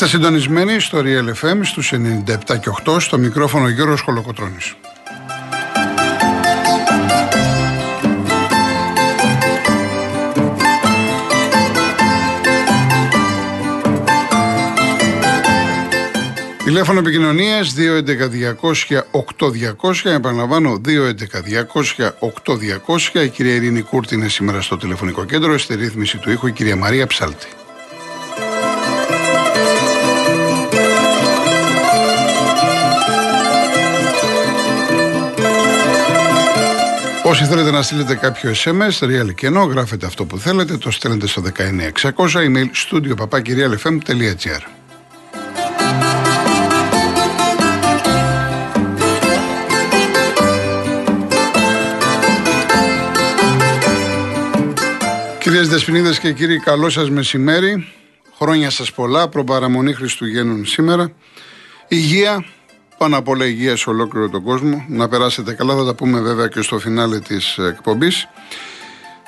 Είστε συντονισμένοι στο Real FM στους 97 και 8 στο μικρόφωνο Γιώργος Χολοκοτρώνης. Τηλέφωνο επικοινωνίας 211-200-8200. Επαναλαμβάνω, 211-200-8200. Η κυρία Ειρήνη Κούρτη είναι σήμερα στο τηλεφωνικό κέντρο. Στη ρύθμιση του ήχου η κυρία Μαρία Ψάλτη. Όσοι θέλετε να στείλετε κάποιο SMS, real και ενώ, γράφετε αυτό που θέλετε, το στέλνετε στο 19600, email studio papakirialfm.gr. Κυρίες Δεσποινίδες και κύριοι, καλό σας μεσημέρι. Χρόνια σας πολλά. Προπαραμονή Χριστουγέννων σήμερα. Υγεία, πάνω απ' όλα υγεία σε ολόκληρο τον κόσμο. Να περάσετε καλά, θα τα πούμε βέβαια και στο φινάλε της εκπομπής.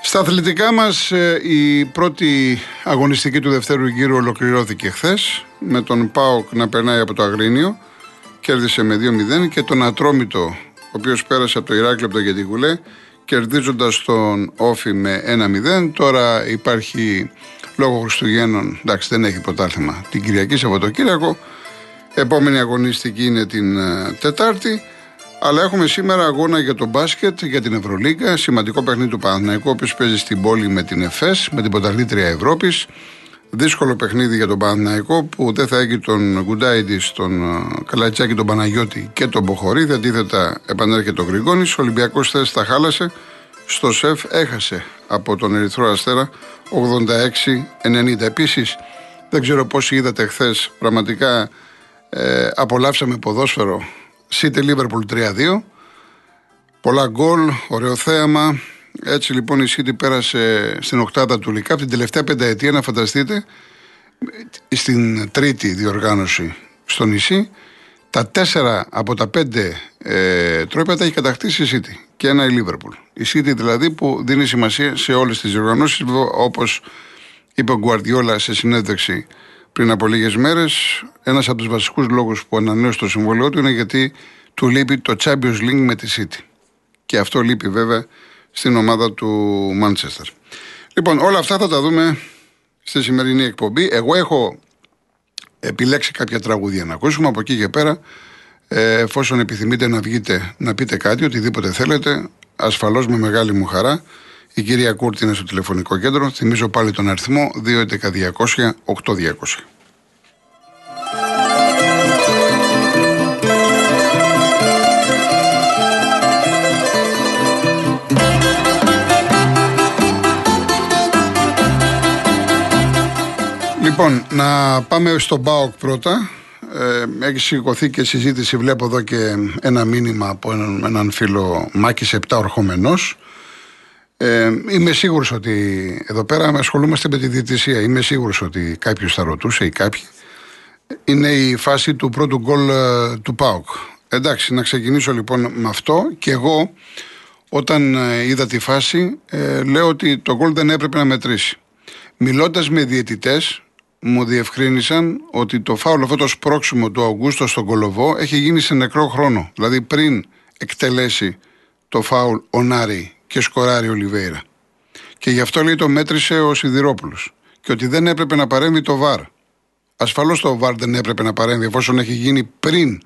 Στα αθλητικά μας, ε, η πρώτη αγωνιστική του δευτέρου γύρου ολοκληρώθηκε χθες. Με τον Πάοκ να περνάει από το Αγρίνιο. Κέρδισε με 2-0 και τον Ατρόμητο, ο οποίος πέρασε από το Ηράκλειο από το Γετικουλέ κερδίζοντας τον Όφη με 1-0. Τώρα υπάρχει λόγω Χριστουγέννων, εντάξει δεν έχει πρωτάθλημα την Κυριακή Σαββατοκύριακο. Επόμενη αγωνιστική είναι την uh, Τετάρτη. Αλλά έχουμε σήμερα αγώνα για το μπάσκετ, για την Ευρωλίγκα. Σημαντικό παιχνίδι του Παναθηναϊκού, ο οποίος παίζει στην πόλη με την ΕΦΕΣ, με την Πρωταθλήτρια Ευρώπης. Δύσκολο παιχνίδι για τον Παναθηναϊκό που δεν θα έχει τον Γκουντάιντι, τον ε, Καλατσάκη, τον Παναγιώτη και τον Μποχορή. Αντίθετα, επανέρχεται ο Γρηγόνης. Ο Ολυμπιακός θέση τα χάλασε. Στο σεφ έχασε από τον Ερυθρό Αστέρα 86-90. Επίσης, δεν ξέρω πόσοι είδατε χθες, πραγματικά ε, απολαύσαμε ποδόσφαιρο. City Liverpool 3-2. Πολλά γκολ, ωραίο θέαμα. Έτσι λοιπόν η City πέρασε στην οκτάδα του Λικά. την τελευταία πενταετία, να φανταστείτε, στην τρίτη διοργάνωση στο νησί, τα τέσσερα από τα πέντε ε, τρόπια τα έχει κατακτήσει η City και ένα η Liverpool. Η City δηλαδή που δίνει σημασία σε όλες τις διοργανώσεις, όπως είπε ο Γκουαρδιόλα σε συνέντευξη πριν από λίγες μέρες, ένας από τους βασικούς λόγους που ανανέωσε το συμβολίο του είναι γιατί του λείπει το Champions League με τη City. Και αυτό λείπει βέβαια στην ομάδα του Μάντσεστερ. Λοιπόν, όλα αυτά θα τα δούμε στη σημερινή εκπομπή. Εγώ έχω επιλέξει κάποια τραγούδια να ακούσουμε. Από εκεί και πέρα, ε, εφόσον επιθυμείτε να βγείτε να πείτε κάτι, οτιδήποτε θέλετε, ασφαλώς με μεγάλη μου χαρά. Η κυρία Κούρτη είναι στο τηλεφωνικό κέντρο. Θυμίζω πάλι τον αριθμό 211 8200. Λοιπόν, να πάμε στον ΠΑΟΚ πρώτα. Ε, έχει σηκωθεί και συζήτηση. Βλέπω εδώ και ένα μήνυμα από έναν, έναν φίλο Μάκη 7 ορχομενός. Ε, είμαι σίγουρος ότι εδώ πέρα ασχολούμαστε με τη διαιτησία. Είμαι σίγουρος ότι κάποιος θα ρωτούσε ή κάποιοι. Είναι η φάση του πρώτου γκολ ε, του ΠΑΟΚ. Εντάξει, να ξεκινήσω λοιπόν με αυτό. Και εγώ, όταν ε, είδα τη φάση, ε, λέω ότι το γκολ δεν έπρεπε να μετρήσει. Μιλώντας με διαιτητές, μου διευκρίνησαν ότι το φάουλο αυτό το σπρώξιμο του Αυγούστο στον Κολοβό έχει γίνει σε νεκρό χρόνο. Δηλαδή πριν εκτελέσει το φάουλ ο Νάρη και σκοράρει ο Λιβέιρα. Και γι' αυτό λέει το μέτρησε ο Σιδηρόπουλος. Και ότι δεν έπρεπε να παρέμβει το ΒΑΡ. Ασφαλώς το ΒΑΡ δεν έπρεπε να παρέμβει εφόσον έχει γίνει πριν.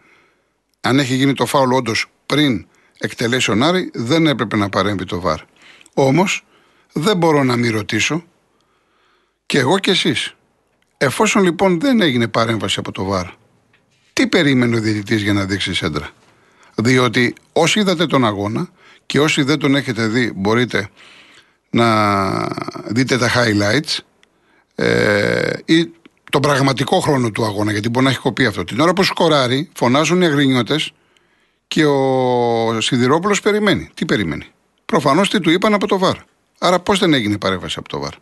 Αν έχει γίνει το φάουλ όντως πριν εκτελέσει ο Νάρη, δεν έπρεπε να παρέμβει το ΒΑΡ. Όμως δεν μπορώ να μην ρωτήσω και εγώ και εσείς Εφόσον λοιπόν δεν έγινε παρέμβαση από το ΒΑΡ, τι περίμενε ο διαιτητής για να δείξει σέντρα; Διότι όσοι είδατε τον αγώνα και όσοι δεν τον έχετε δει μπορείτε να δείτε τα highlights ε, ή τον πραγματικό χρόνο του αγώνα, γιατί μπορεί να έχει κοπεί αυτό. Την ώρα που σκοράρει, φωνάζουν οι αγρινιώτες και ο Σιδηρόπουλος περιμένει. Τι περιμένει; Προφανώς τι του είπαν από το ΒΑΡ. Άρα πώς δεν έγινε παρέμβαση από το ΒΑΡ.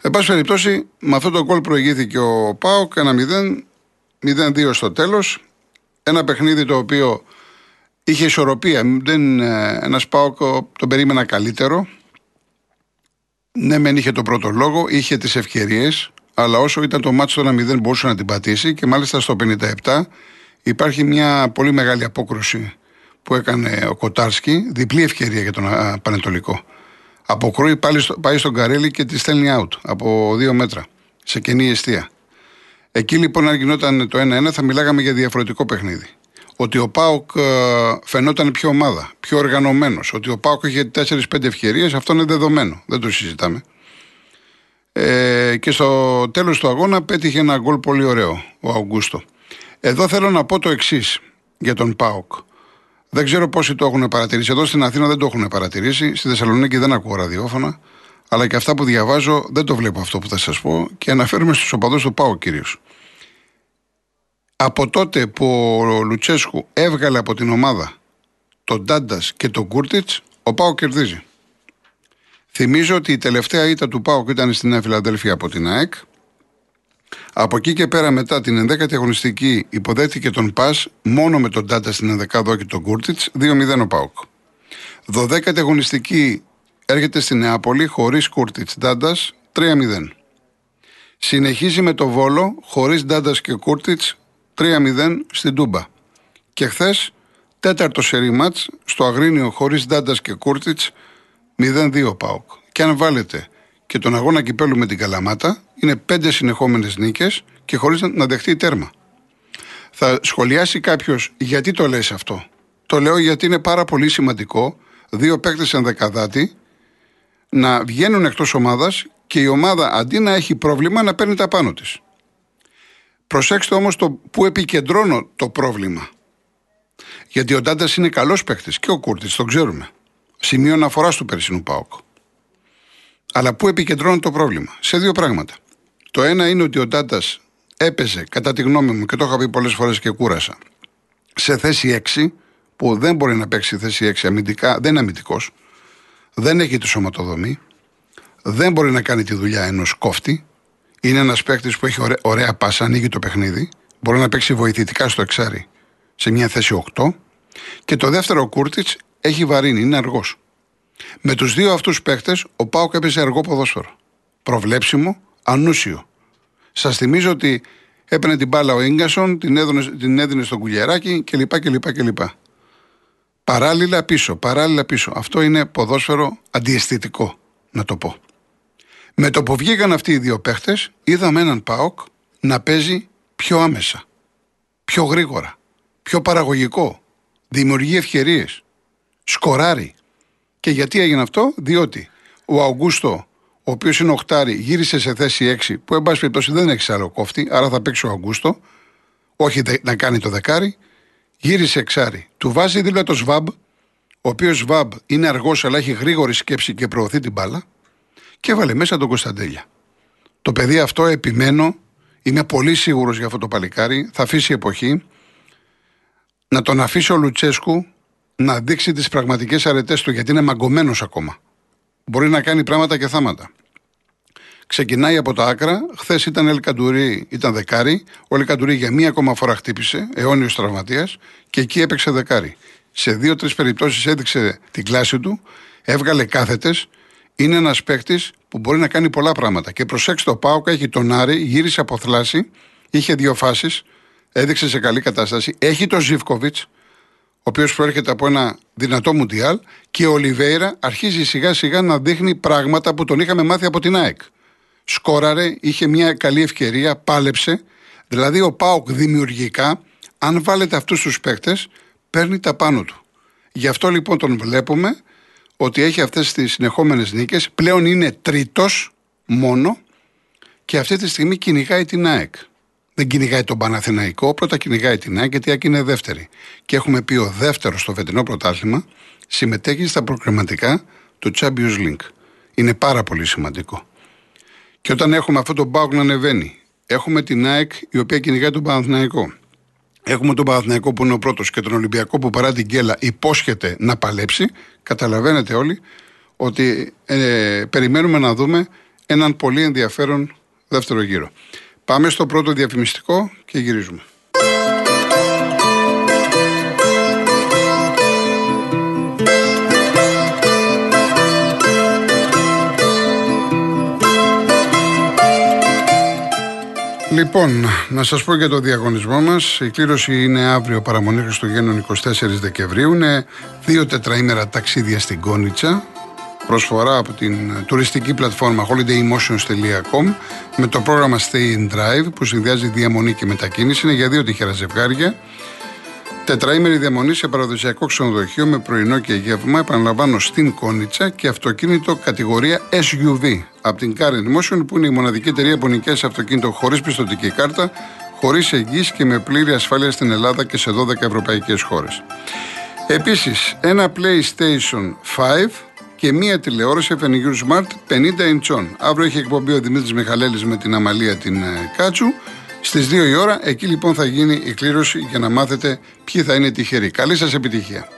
Εν πάση περιπτώσει, με αυτό το γκολ προηγήθηκε ο Πάοκ ένα 0, 0-2 στο τέλος. Ένα παιχνίδι το οποίο είχε ισορροπία. Δεν, ε, ένας Πάοκ τον περίμενα καλύτερο. Ναι, μεν είχε το πρώτο λόγο, είχε τις ευκαιρίες, αλλά όσο ήταν το μάτσο το 1-0 μπορούσε να την πατήσει και μάλιστα στο 57 υπάρχει μια πολύ μεγάλη απόκρουση που έκανε ο Κοτάρσκι, διπλή ευκαιρία για τον Πανετολικό. Αποκρούει πάλι στο, πάει στον Καρέλη και τη στέλνει out από δύο μέτρα σε κενή αιστεία. Εκεί λοιπόν, αν γινόταν το 1-1, θα μιλάγαμε για διαφορετικό παιχνίδι. Ότι ο Πάοκ ε, φαινόταν πιο ομάδα, πιο οργανωμένος. Ότι ο Πάοκ είχε 4-5 ευκαιρίες, αυτό είναι δεδομένο. Δεν το συζητάμε. Ε, και στο τέλος του αγώνα πέτυχε ένα γκολ πολύ ωραίο ο Αουγκούστο. Εδώ θέλω να πω το εξής για τον Πάοκ. Δεν ξέρω πόσοι το έχουν παρατηρήσει. Εδώ στην Αθήνα δεν το έχουν παρατηρήσει. Στη Θεσσαλονίκη δεν ακούω ραδιόφωνα. Αλλά και αυτά που διαβάζω δεν το βλέπω αυτό που θα σας πω και αναφέρουμε στους οπαδούς του Πάοκ κυρίως. Από τότε που ο Λουτσέσκου έβγαλε από την ομάδα τον Ντάντα και τον Κούρτιτς, ο Πάο κερδίζει. Θυμίζω ότι η τελευταία ήττα του Πάου ήταν στην Νέα Φιλαδέλφια από την ΑΕΚ. Από εκεί και πέρα μετά την 11η αγωνιστική υποδέχτηκε τον Πας μόνο με τον Τάντα στην 11η και τον Κούρτιτς 2-0 ο Πάουκ. 12η αγωνιστική έρχεται στη Νεάπολη χωρίς Κούρτιτς Ντάντας 3-0. Συνεχίζει με το Βόλο χωρίς Ντάντας και Κούρτιτς 3-0 στην Τούμπα. Και χθες τέταρτο σερί μάτς στο Αγρίνιο χωρίς Ντάντας και Κούρτιτς 0-2 Πάουκ. Και αν βάλετε και τον αγώνα κυπέλου με την Καλαμάτα, είναι πέντε συνεχόμενες νίκες και χωρίς να δεχτεί τέρμα. Θα σχολιάσει κάποιος γιατί το λες αυτό. Το λέω γιατί είναι πάρα πολύ σημαντικό δύο παίκτες ενδεκαδάτη να βγαίνουν εκτός ομάδας και η ομάδα αντί να έχει πρόβλημα να παίρνει τα πάνω της. Προσέξτε όμως το που επικεντρώνω το πρόβλημα. Γιατί ο Ντάντας είναι καλός παίκτης και ο Κούρτης, το ξέρουμε. Σημείο αναφοράς του περσινού ΠΑΟΚ. Αλλά πού επικεντρώνει το πρόβλημα; Σε δύο πράγματα. Το ένα είναι ότι ο Ντάντας έπαιζε, κατά τη γνώμη μου, και το είχα πει πολλές φορές και κούρασα, σε θέση 6, που δεν μπορεί να παίξει θέση 6 αμυντικά, δεν είναι αμυντικός, δεν έχει τη σωματοδομή, δεν μπορεί να κάνει τη δουλειά ενός κόφτη. Είναι ένας παίκτης που έχει ωραία, ωραία πάσα, ανοίγει το παιχνίδι, μπορεί να παίξει βοηθητικά στο εξάρι σε μια θέση 8. Και το δεύτερο, ο Κούρτιτς έχει βαρύνει, είναι αργός. Με τους δύο αυτούς παίχτε, ο Πάοκ έπαιζε αργό ποδόσφαιρο. Προβλέψιμο, ανούσιο. Σας θυμίζω ότι έπαιρνε την μπάλα ο γκασον, την, έδωνε, την έδινε στο κουλιαράκι κλπ. κλπ, κλπ. Παράλληλα πίσω, παράλληλα πίσω. Αυτό είναι ποδόσφαιρο αντιαισθητικό, να το πω. Με το που βγήκαν αυτοί οι δύο παίχτες, είδαμε έναν Πάοκ να παίζει πιο άμεσα, πιο γρήγορα, πιο παραγωγικό, δημιουργεί ευκαιρίες, σκοράρει. Και γιατί έγινε αυτό, διότι ο Αουγκούστο, ο οποίος είναι οχτάρι, γύρισε σε θέση 6, που εν πάση περιπτώσει δεν έχει άλλο κόφτη, άρα θα παίξει ο Αουγκούστο, όχι να κάνει το δεκάρι, γύρισε εξάρι. Του βάζει δίπλα το Σβάμπ, ο οποίος Σβάμπ είναι αργός αλλά έχει γρήγορη σκέψη και προωθεί την μπάλα, και έβαλε μέσα τον Κωνσταντέλια. Το παιδί αυτό επιμένω, είμαι πολύ σίγουρος για αυτό το παλικάρι, θα αφήσει εποχή. Να τον αφήσει ο Λουτσέσκου να δείξει τις πραγματικές αρετές του, γιατί είναι μαγκωμένος ακόμα. Μπορεί να κάνει πράγματα και θάματα. Ξεκινάει από τα άκρα. Χθες ήταν Ελκαντουρί, ήταν δεκάρι. Ο Ελκαντουρί για μία ακόμα φορά χτύπησε, αιώνιος τραυματίας, και εκεί έπαιξε δεκάρι. Σε δύο-τρεις περιπτώσεις έδειξε την κλάση του, έβγαλε κάθετες. Είναι ένας παίκτης που μπορεί να κάνει πολλά πράγματα. Και προσέξτε, ο Πάουκα έχει τον Άρη, γύρισε από θλάση, είχε δύο φάσεις, έδειξε σε καλή κατάσταση. Έχει τον Ζήφκοβιτ, ο οποίος προέρχεται από ένα δυνατό Μουντιάλ και ο Ολιβέηρα αρχίζει σιγά σιγά να δείχνει πράγματα που τον είχαμε μάθει από την ΑΕΚ. Σκόραρε, είχε μια καλή ευκαιρία, πάλεψε. Δηλαδή ο Πάοκ δημιουργικά, αν βάλετε αυτούς τους παίκτες, παίρνει τα πάνω του. Γι' αυτό λοιπόν τον βλέπουμε ότι έχει αυτές τις συνεχόμενες νίκες. Πλέον είναι τρίτος μόνο και αυτή τη στιγμή κυνηγάει την ΑΕΚ δεν κυνηγάει τον Παναθηναϊκό, πρώτα κυνηγάει την ΑΕΚ γιατί η ΑΕΚ είναι δεύτερη. Και έχουμε πει ο δεύτερος στο φετινό πρωτάθλημα συμμετέχει στα προκριματικά του Champions League. Είναι πάρα πολύ σημαντικό. Και όταν έχουμε αυτό το Μπάουκ να ανεβαίνει, έχουμε την ΑΕΚ η οποία κυνηγάει τον Παναθηναϊκό. Έχουμε τον Παναθηναϊκό που είναι ο πρώτος και τον Ολυμπιακό που παρά την κέλα υπόσχεται να παλέψει. Καταλαβαίνετε όλοι ότι ε, περιμένουμε να δούμε έναν πολύ ενδιαφέρον δεύτερο γύρο. Πάμε στο πρώτο διαφημιστικό και γυρίζουμε. Λοιπόν, να σας πω για το διαγωνισμό μας. Η κλήρωση είναι αύριο παραμονή Χριστουγέννων 24 Δεκεμβρίου. Είναι δύο τετραήμερα ταξίδια στην Κόνιτσα. Προσφορά από την τουριστική πλατφόρμα holidaymotions.com με το πρόγραμμα Stay in Drive που συνδυάζει διαμονή και μετακίνηση. Είναι για δύο τυχερά ζευγάρια. Τετραήμερη διαμονή σε παραδοσιακό ξενοδοχείο με πρωινό και γεύμα, επαναλαμβάνω στην Κόνιτσα και αυτοκίνητο κατηγορία SUV από την Car Motion που είναι η μοναδική εταιρεία που νοικιάζει αυτοκίνητο χωρίς πιστοτική κάρτα, χωρίς εγγύηση και με πλήρη ασφάλεια στην Ελλάδα και σε 12 ευρωπαϊκές χώρες. Επίσης, ένα PlayStation 5 και μία τηλεόραση FNU Smart 50 inch Αύριο έχει εκπομπή ο Δημήτρης Μιχαλέλης με την Αμαλία την ε, Κάτσου. Στις 2 η ώρα, εκεί λοιπόν θα γίνει η κλήρωση για να μάθετε ποιοι θα είναι τυχεροί. Καλή σας επιτυχία.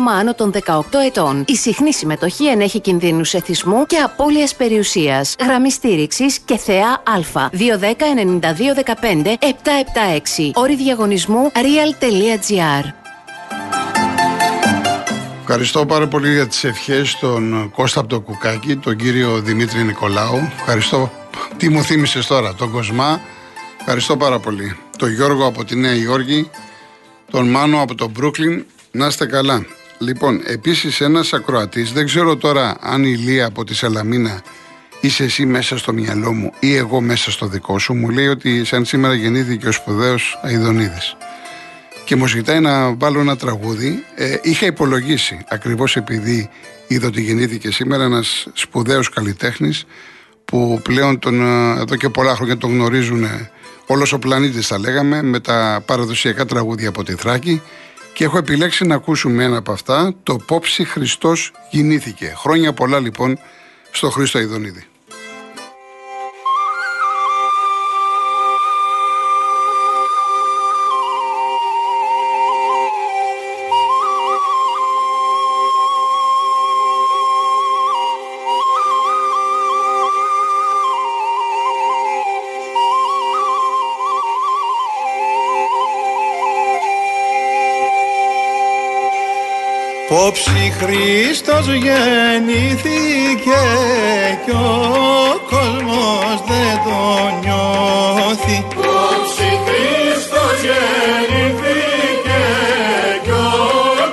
άτομα άνω των 18 ετών. Η συχνή συμμετοχή ενέχει κινδύνους εθισμού και απώλειας περιουσίας. Γραμμή στήριξης και θεά Α. 210-9215-776. Όρη διαγωνισμού real.gr. Ευχαριστώ πάρα πολύ για τις ευχές των Κώστα από το Κουκάκι, τον κύριο Δημήτρη Νικολάου. Ευχαριστώ. Τι μου θύμισες τώρα, τον Κοσμά. Ευχαριστώ πάρα πολύ. Τον Γιώργο από τη Νέα Υόρκη, τον Μάνο από το Μπρούκλιν. Να είστε καλά. Λοιπόν, επίσης ένας ακροατής, δεν ξέρω τώρα αν η Λία από τη Σαλαμίνα είσαι εσύ μέσα στο μυαλό μου ή εγώ μέσα στο δικό σου, μου λέει ότι σαν σήμερα γεννήθηκε ο σπουδαίος Αιδονίδη. Και μου ζητάει να βάλω ένα τραγούδι. Ε, είχα υπολογίσει, ακριβώς επειδή είδα ότι γεννήθηκε σήμερα, ένας σπουδαίος καλλιτέχνης που πλέον τον, ε, εδώ και πολλά χρόνια τον γνωρίζουν όλος ο πλανήτης, θα λέγαμε, με τα παραδοσιακά τραγούδια από τη Θράκη και έχω επιλέξει να ακούσουμε ένα από αυτά, το «Πόψη Χριστός γεννήθηκε». Χρόνια πολλά λοιπόν στο Χρήστο Ιδονίδη. Όψη Χριστός γεννήθηκε κι ο κόσμος δεν το νιώθει. Όψη Χριστός γεννήθηκε κι ο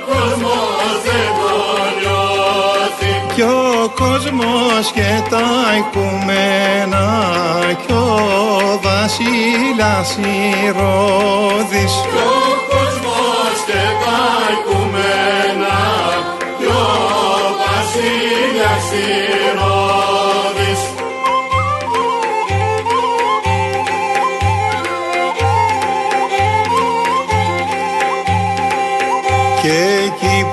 κόσμος δεν το νιώθει. Κι ο κόσμος και τα οικουμένα κι ο βασίλας Ηρώδης Κι ο κόσμος και τα οικουμένα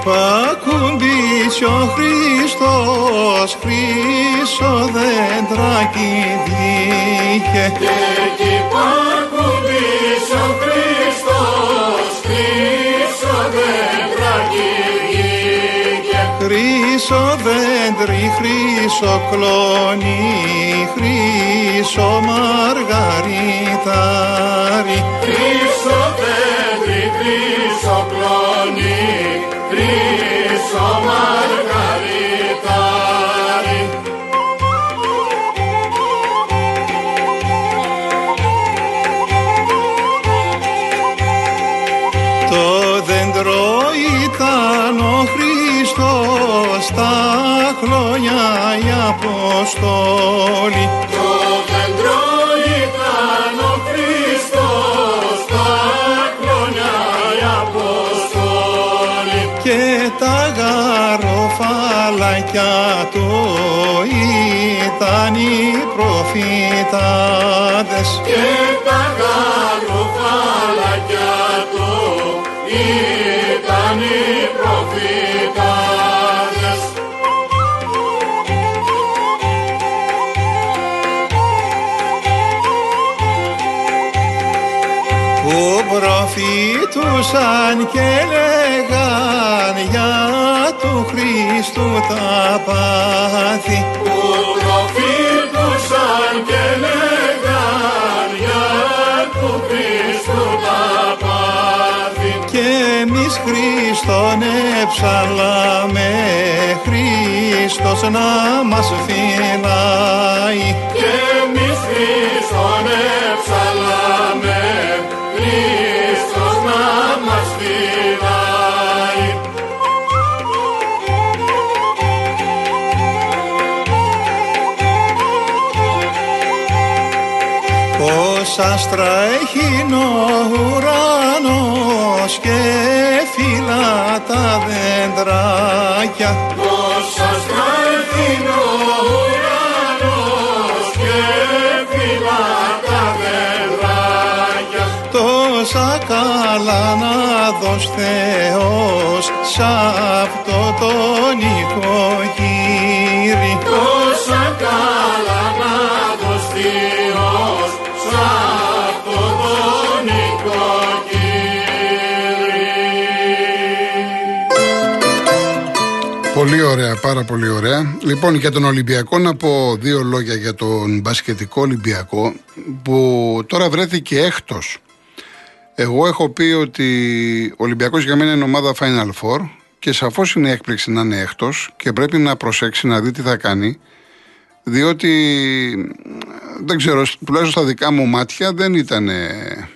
πακουμπήσει ο Χριστός χρυσό δέντρακι βγήκε και εκεί πακουμπήσει ο Χριστός χρυσό δέντρακι βγήκε χρυσό δέντρι, χρυσό κλόνι, χρυσό μαργαριτάρι. Χρυσό δέντρι, χρυσό κλόνι χρυσό μαργαριτάρι Παλάκια το ήταν οι προφητάδες και τα γαλοπαλάκια το ήταν οι προφητάδες. Που προφητούσαν και λέγαν Χριστού τα πάθη που προφήτουσαν και λέγαν για του Χριστού τα πάθη και εμείς Χριστόν εψαλάμε Χριστός να μας φυλάει άστρα έχει ο ουρανός και φύλλα τα δέντρακια. Πως άστρα έχει ο ουρανός και φύλλα τα δέντρακια. Τόσα καλά να δώσει Θεός σ' αυτό τον οικογύρι Πολύ ωραία, πάρα πολύ ωραία. Λοιπόν, για τον Ολυμπιακό να πω δύο λόγια για τον μπασκετικό Ολυμπιακό που τώρα βρέθηκε έκτος. Εγώ έχω πει ότι ο Ολυμπιακός για μένα είναι ομάδα Final Four και σαφώς είναι έκπληξη να είναι έκτος και πρέπει να προσέξει να δει τι θα κάνει διότι δεν ξέρω, τουλάχιστον στα δικά μου μάτια δεν ήταν ε,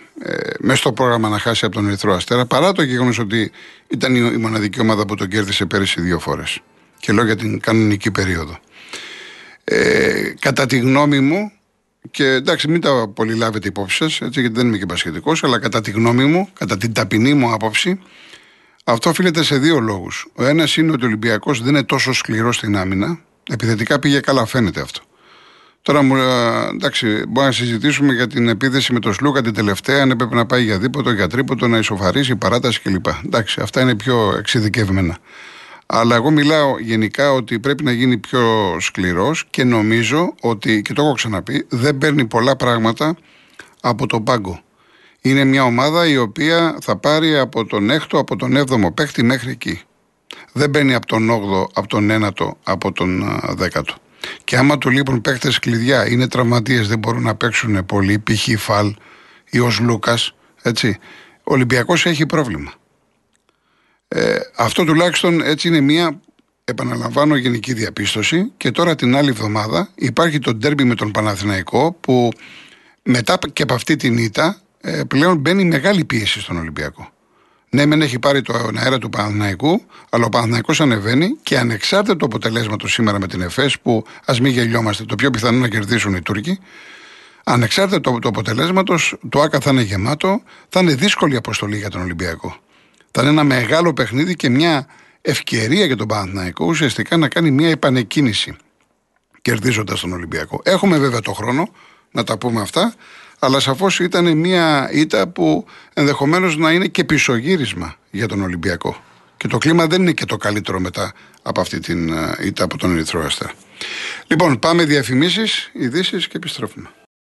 μέσα στο πρόγραμμα να χάσει από τον Ερυθρό Αστέρα παρά το γεγονός ότι ήταν η, η μοναδική ομάδα που τον κέρδισε πέρυσι δύο φορές. Και λέω για την κανονική περίοδο. Ε, κατά τη γνώμη μου, και εντάξει, μην τα πολύ λάβετε υπόψη σας, έτσι, γιατί δεν είμαι και πασχετικός, αλλά κατά τη γνώμη μου, κατά την ταπεινή μου άποψη, αυτό οφείλεται σε δύο λόγους. Ο ένας είναι ότι ο Ολυμπιακός δεν είναι τόσο σκληρός στην άμυνα. Επιθετικά πήγε καλά, φαίνεται αυτό. Τώρα μου, ε, εντάξει, μπορούμε να συζητήσουμε για την επίθεση με τον Σλούκα την τελευταία, αν έπρεπε να πάει για δίποτο, για τρίποτο, να ισοφαρίσει, παράταση κλπ. Εντάξει, αυτά είναι πιο εξειδικευμένα. Αλλά εγώ μιλάω γενικά ότι πρέπει να γίνει πιο σκληρός και νομίζω ότι, και το έχω ξαναπεί, δεν παίρνει πολλά πράγματα από τον πάγκο. Είναι μια ομάδα η οποία θα πάρει από τον 6ο, από τον 7ο παίχτη μέχρι εκεί. Δεν μπαίνει από τον 8ο, από τον 9ο, από τον 10ο. Και άμα του λείπουν παίχτε κλειδιά, είναι τραυματίες, δεν μπορούν να παίξουν πολύ, π.χ. Φαλ ή ω Λούκα, έτσι. Ο Ολυμπιακός έχει πρόβλημα. Ε, αυτό τουλάχιστον έτσι είναι μια, επαναλαμβάνω, γενική διαπίστωση. Και τώρα την άλλη εβδομάδα υπάρχει το ντέρμπι με τον Παναθηναϊκό που μετά και από αυτή την ήττα ε, πλέον μπαίνει μεγάλη πίεση στον Ολυμπιακό. Ναι, μεν έχει πάρει τον αέρα του Παναθηναϊκού, αλλά ο Παναθηναϊκός ανεβαίνει και ανεξάρτητα του αποτελέσματο σήμερα με την ΕΦΕΣ, που ας μην γελιόμαστε, το πιο πιθανό να κερδίσουν οι Τούρκοι, ανεξάρτητα του, του αποτελέσματος, το ΑΚΑ θα είναι γεμάτο, θα είναι δύσκολη αποστολή για τον Ολυμπιακό. Θα είναι ένα μεγάλο παιχνίδι και μια ευκαιρία για τον Παναθηναϊκό ουσιαστικά να κάνει μια επανεκκίνηση κερδίζοντας τον Ολυμπιακό. Έχουμε βέβαια το χρόνο να τα πούμε αυτά, αλλά σαφώς ήταν μια ήττα που ενδεχομένως να είναι και πισωγύρισμα για τον Ολυμπιακό. Και το κλίμα δεν είναι και το καλύτερο μετά από αυτή την ήττα από τον Ερυθρό Αστέρα. Λοιπόν, πάμε διαφημίσεις, ειδήσεις και επιστρέφουμε.